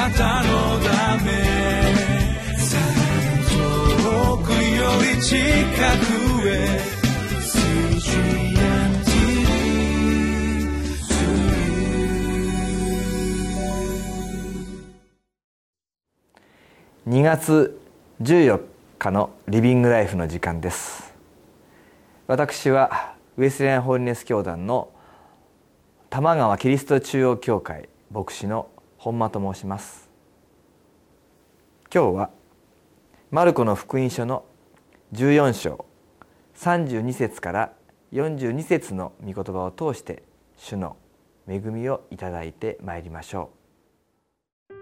なたのため遠くより近くへ2月14日のリビングライフの時間です。私はウェスレアンホーリネス教団の玉川キリスト中央教会牧師の本間と申します。今日はマルコの福音書の14章32節から42節の御言葉を通して主の恵みをいただいてまいりましょう。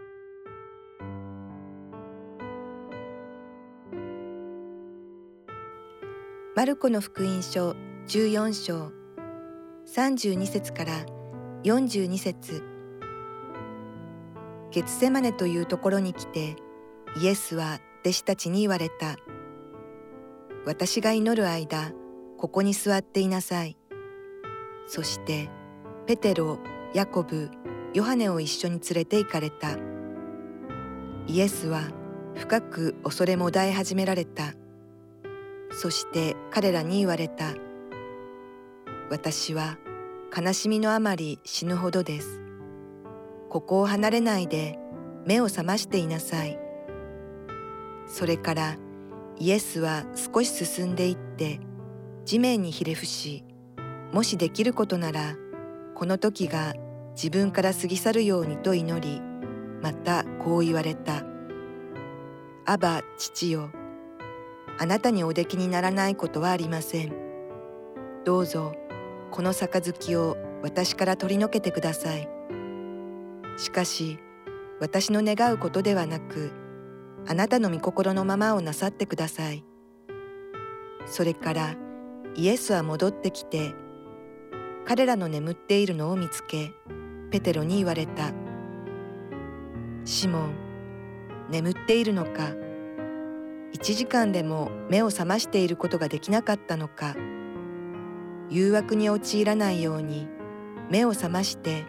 マルコの福音書14章32節から42節。ゲツセマネというところに来てイエスは弟子たちに言われた私が祈る間ここに座っていなさいそしてペテロヤコブヨハネを一緒に連れて行かれたイエスは深く恐れもだえ始められたそして彼らに言われた。私は悲しみのあまり死ぬほどです。ここを離れないで目を覚ましていなさい。それからイエスは少し進んでいって地面にひれ伏し、もしできることならこの時が自分から過ぎ去るようにと祈り、またこう言われた。アバ父よあなたにおできにならないことはありません。どうぞ、この杯を私から取り除けてください。しかし、私の願うことではなく、あなたの御心のままをなさってください。それからイエスは戻ってきて、彼らの眠っているのを見つけ、ペテロに言われた。シモン、眠っているのか1時間でも目を覚ましていることができなかったのか誘惑に陥らないように目を覚まして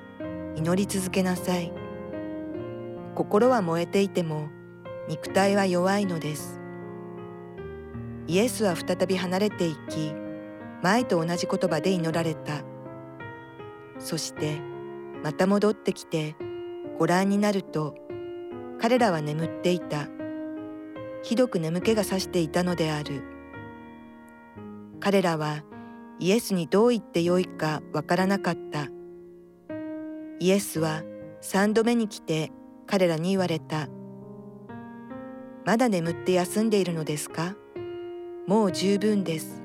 祈り続けなさい心は燃えていても肉体は弱いのですイエスは再び離れていき前と同じ言葉で祈られたそしてまた戻ってきてご覧になると彼らは眠っていた。ひどく眠気がさしていたのである。彼らはイエスにどう言ってよいかわからなかった。イエスは三度目に来て彼らに言われた。まだ眠って休んでいるのですか？もう十分です。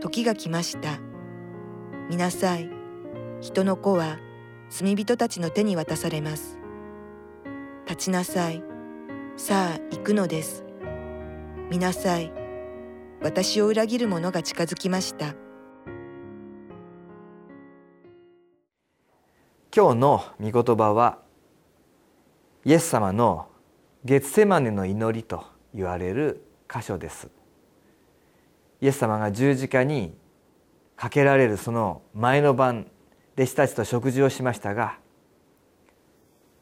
時が来ました。見なさい。人の子は罪人たちの手に渡されます。立ちなさい。さあ行くのです。見なさい。私を裏切る者が近づきました。今日の御言葉はイエス様のゲツセマネの祈りと言われる箇所です。イエス様が十字架にかけられるその前の晩弟子たちと食事をしましたが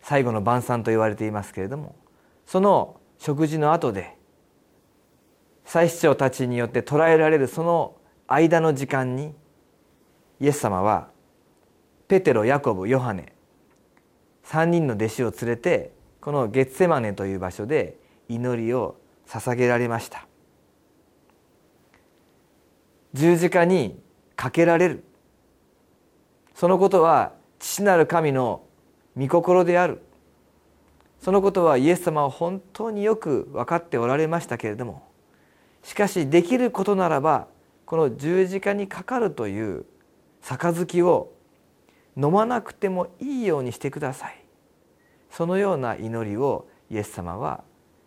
最後の晩餐と言われていますけれどもその食事の後で祭司長たちによって捕らえられるその間の時間にイエス様はペテロヤコブヨハネ。3人の弟子を連れてこのゲッセマネという場所で祈りを捧げられました。十字架にかけられる。そのことは父なる神の御心である。そのことはイエス様は本当によく分かっておられましたけれどもしかしできることならばこの十字架にかかるという杯を飲まなくてもいいようにしてください。そのような祈りをイエス様は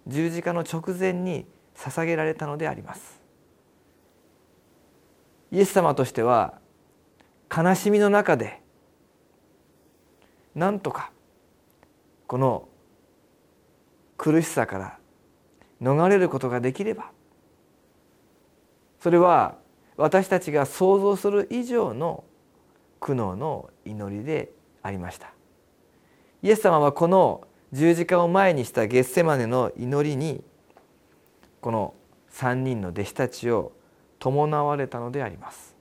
十字架の直前に捧げられたのであります。イエス様としては悲しみの中でなんとかこの苦しさから逃れることができればそれは私たちが想像する以上の苦悩の祈りでありました。イエス様はこの十字架を前にしたゲッセマネの祈りにこの3人の弟子たちを伴われたのであります。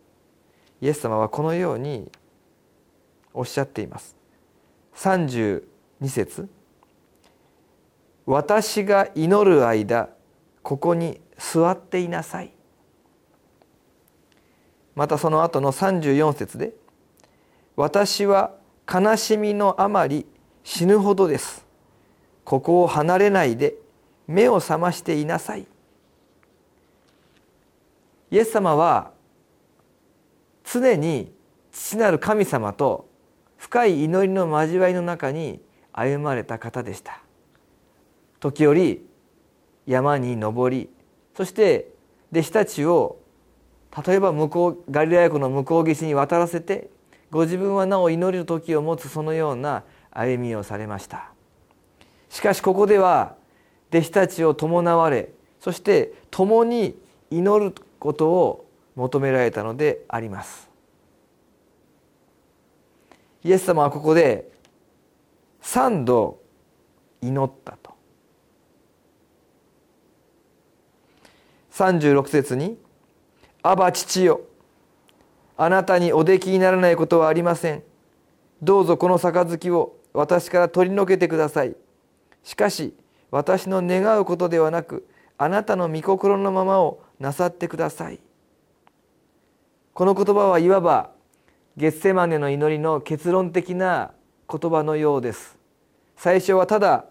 イエス様はこのようにおっしゃっています。32節。私が祈る間ここに座っていなさい」またその後の34節で「私は悲しみのあまり死ぬほどです」「ここを離れないで目を覚ましていなさい」イエス様は常に父なる神様と深い祈りの交わりの中に歩まれた方でした。時折山に登りそして弟子たちを例えば向こうガリラヤ湖の向こう岸に渡らせてご自分はなお祈る時を持つそのような歩みをされました。しかしここでは弟子たちを伴われそして共に祈ることを求められたのであります。イエス様はここで3度祈ったと。36節に「アバ父よあなたにおできにならないことはありません。どうぞこの杯を私から取り除けてください。しかし私の願うことではなくあなたの御心のままをなさってください。この言葉はいわばゲッセマネの祈りの結論的な言葉のようです。最初はただ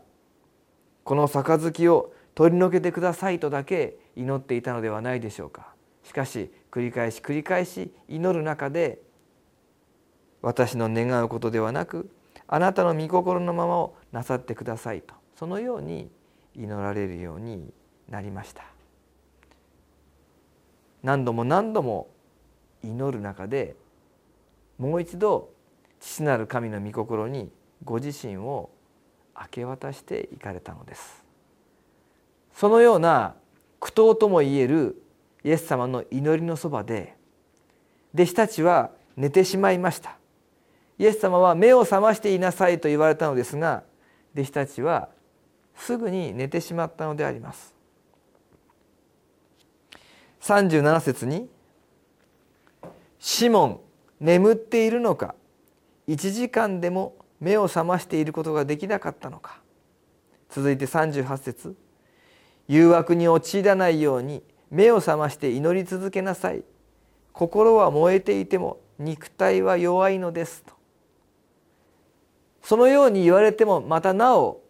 この杯を取り除けてくださいとだけ祈っていたのではないでしょうか。しかし繰り返し繰り返し祈る中で私の願うことではなくあなたの御心のままをなさってくださいとそのように祈られるようになりました。何度も何度も祈る中でもう一度父なる神の御心にご自身を明け渡していかれたのです。そのような苦闘ともいえるイエス様の祈りのそばで弟子たちは寝てしまいました。イエス様は目を覚ましていなさいと言われたのですが弟子たちはすぐに寝てしまったのであります。37節に「シモン眠っているのか1時間でも目を覚ましていることができなかったのか」続いて38節誘惑に陥らないように目を覚まして祈り続けなさい。心は燃えていても肉体は弱いのですと。そのように言われてもまたなお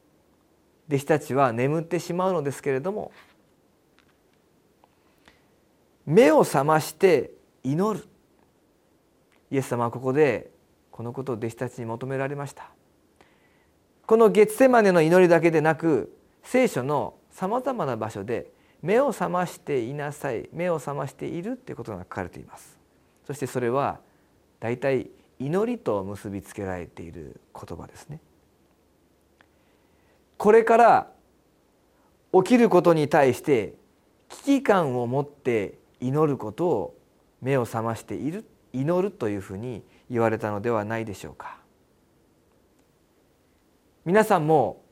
弟子たちは眠ってしまうのですけれども目を覚まして祈る。イエス様はここでこのことを弟子たちに求められました。この月セマネの祈りだけでなく聖書のさまざまな場所で目を覚ましていなさい。目を覚ましているということが書かれています。そしてそれは大体祈りと結びつけられている言葉ですね。これから起きることに対して危機感を持って祈ることを目を覚ましている祈るというふうに言われたのではないでしょうか。皆さんも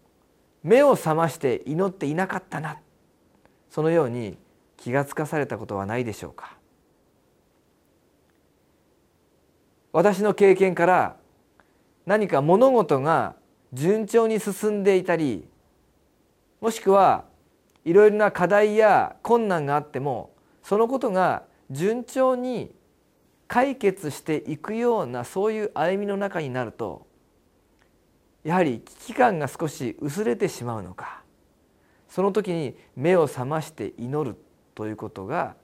目を覚まして祈っていなかったな。そのように気がつかされたことはないでしょうか。私の経験から何か物事が順調に進んでいたりもしくはいろいろな課題や困難があってもそのことが順調に解決していくようなそういう歩みの中になるとやはり危機感が少し薄れてしまうのか。その時に目を覚まして祈るということが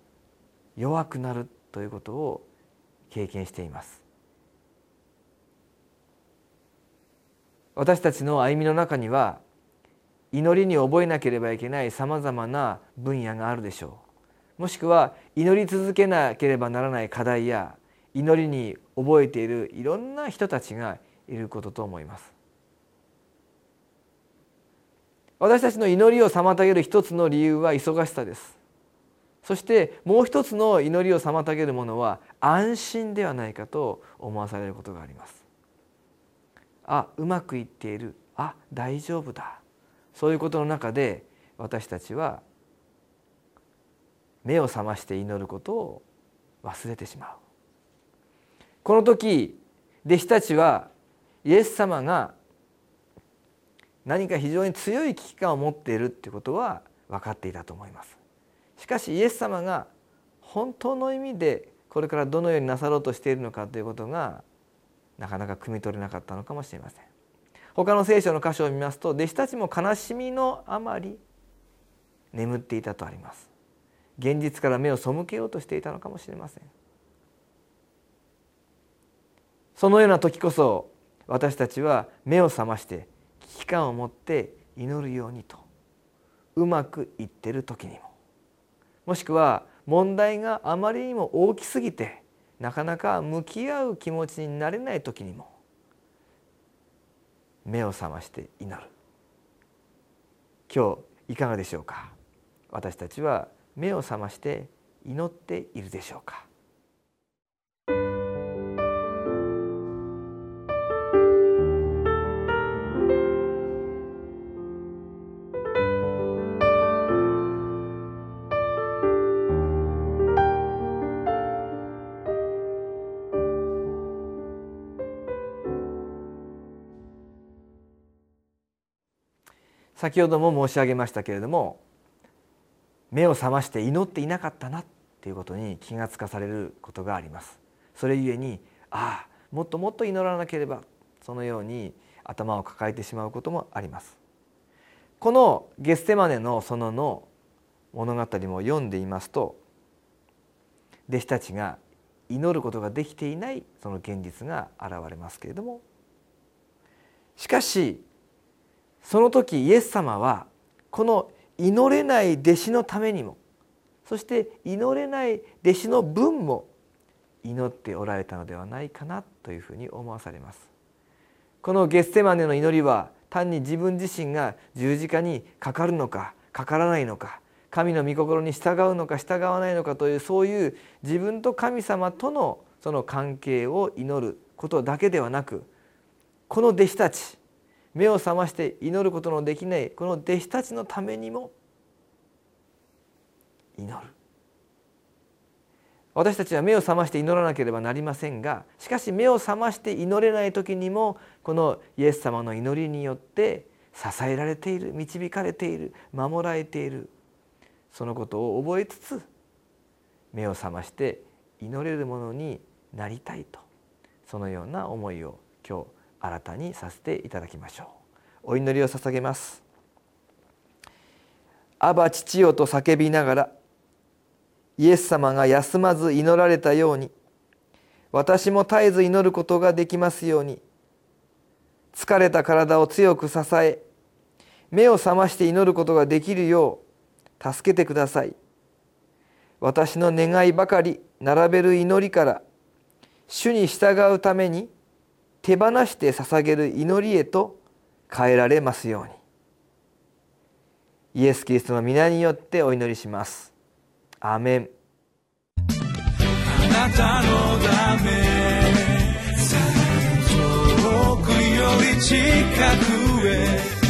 弱くなるということを経験しています。私たちの歩みの中には祈りに覚えなければいけないさまざまな分野があるでしょう。もしくは祈り続けなければならない課題や祈りに覚えているいろんな人たちがいることと思います。私たちの祈りを妨げる一つの理由は忙しさです。そしてもう一つの祈りを妨げるものは安心ではないかと思わされることがあります。あうまくいっている。あ大丈夫だ。そういうことの中で私たちは目を覚まして祈ることを忘れてしまう。この時弟子たちはイエス様が何か非常に強い危機感を持っているってことは分かっていたと思います。しかしイエス様が本当の意味でこれからどのようになさろうとしているのかということがなかなか汲み取れなかったのかもしれません。他の聖書の箇所を見ますと弟子たちも悲しみのあまり眠っていたとあります。現実から目を背けようとしていたのかもしれません。そのような時こそ私たちは目を覚まして危機感を持って祈るようにと。うまくいってる時にも。もしくは問題があまりにも大きすぎてなかなか向き合う気持ちになれない時にも目を覚まして祈る。今日いかがでしょうか？私たちは目を覚まして祈っているでしょうか？先ほども申し上げましたけれども目を覚まして祈っていなかったなっていうことに気がつかされることがあります。それゆえにああもっともっと祈らなければそのように頭を抱えてしまうこともあります。このゲステマネの園の物語も読んでいますと弟子たちが祈ることができていないその現実が現れますけれどもしかしその時イエス様はこの祈れない弟子のためにもそして祈れない弟子の分も祈っておられたのではないかなというふうに思わされます。このゲッセマネの祈りは単に自分自身が十字架にかかるのかかからないのか神の御心に従うのか従わないのかというそういう自分と神様とのその関係を祈ることだけではなくこの弟子たち目を覚まして祈ることのできないこの弟子たちのためにも祈る。私たちは目を覚まして祈らなければなりませんがしかし目を覚まして祈れない時にもこのイエス様の祈りによって支えられている導かれている守られているそのことを覚えつつ目を覚まして祈れるものになりたいとそのような思いを今日新たにさせていただきましょう。お祈りを捧げます。アバ父よと叫びながらイエス様が休まず祈られたように私も絶えず祈ることができますように疲れた体を強く支え目を覚まして祈ることができるよう助けてください。私の願いばかり並べる祈りから主に従うために手放して捧げる祈りへと変えられますように。イエス・キリストの皆によってお祈りします。アメン。あなたのため遠くより近くへ。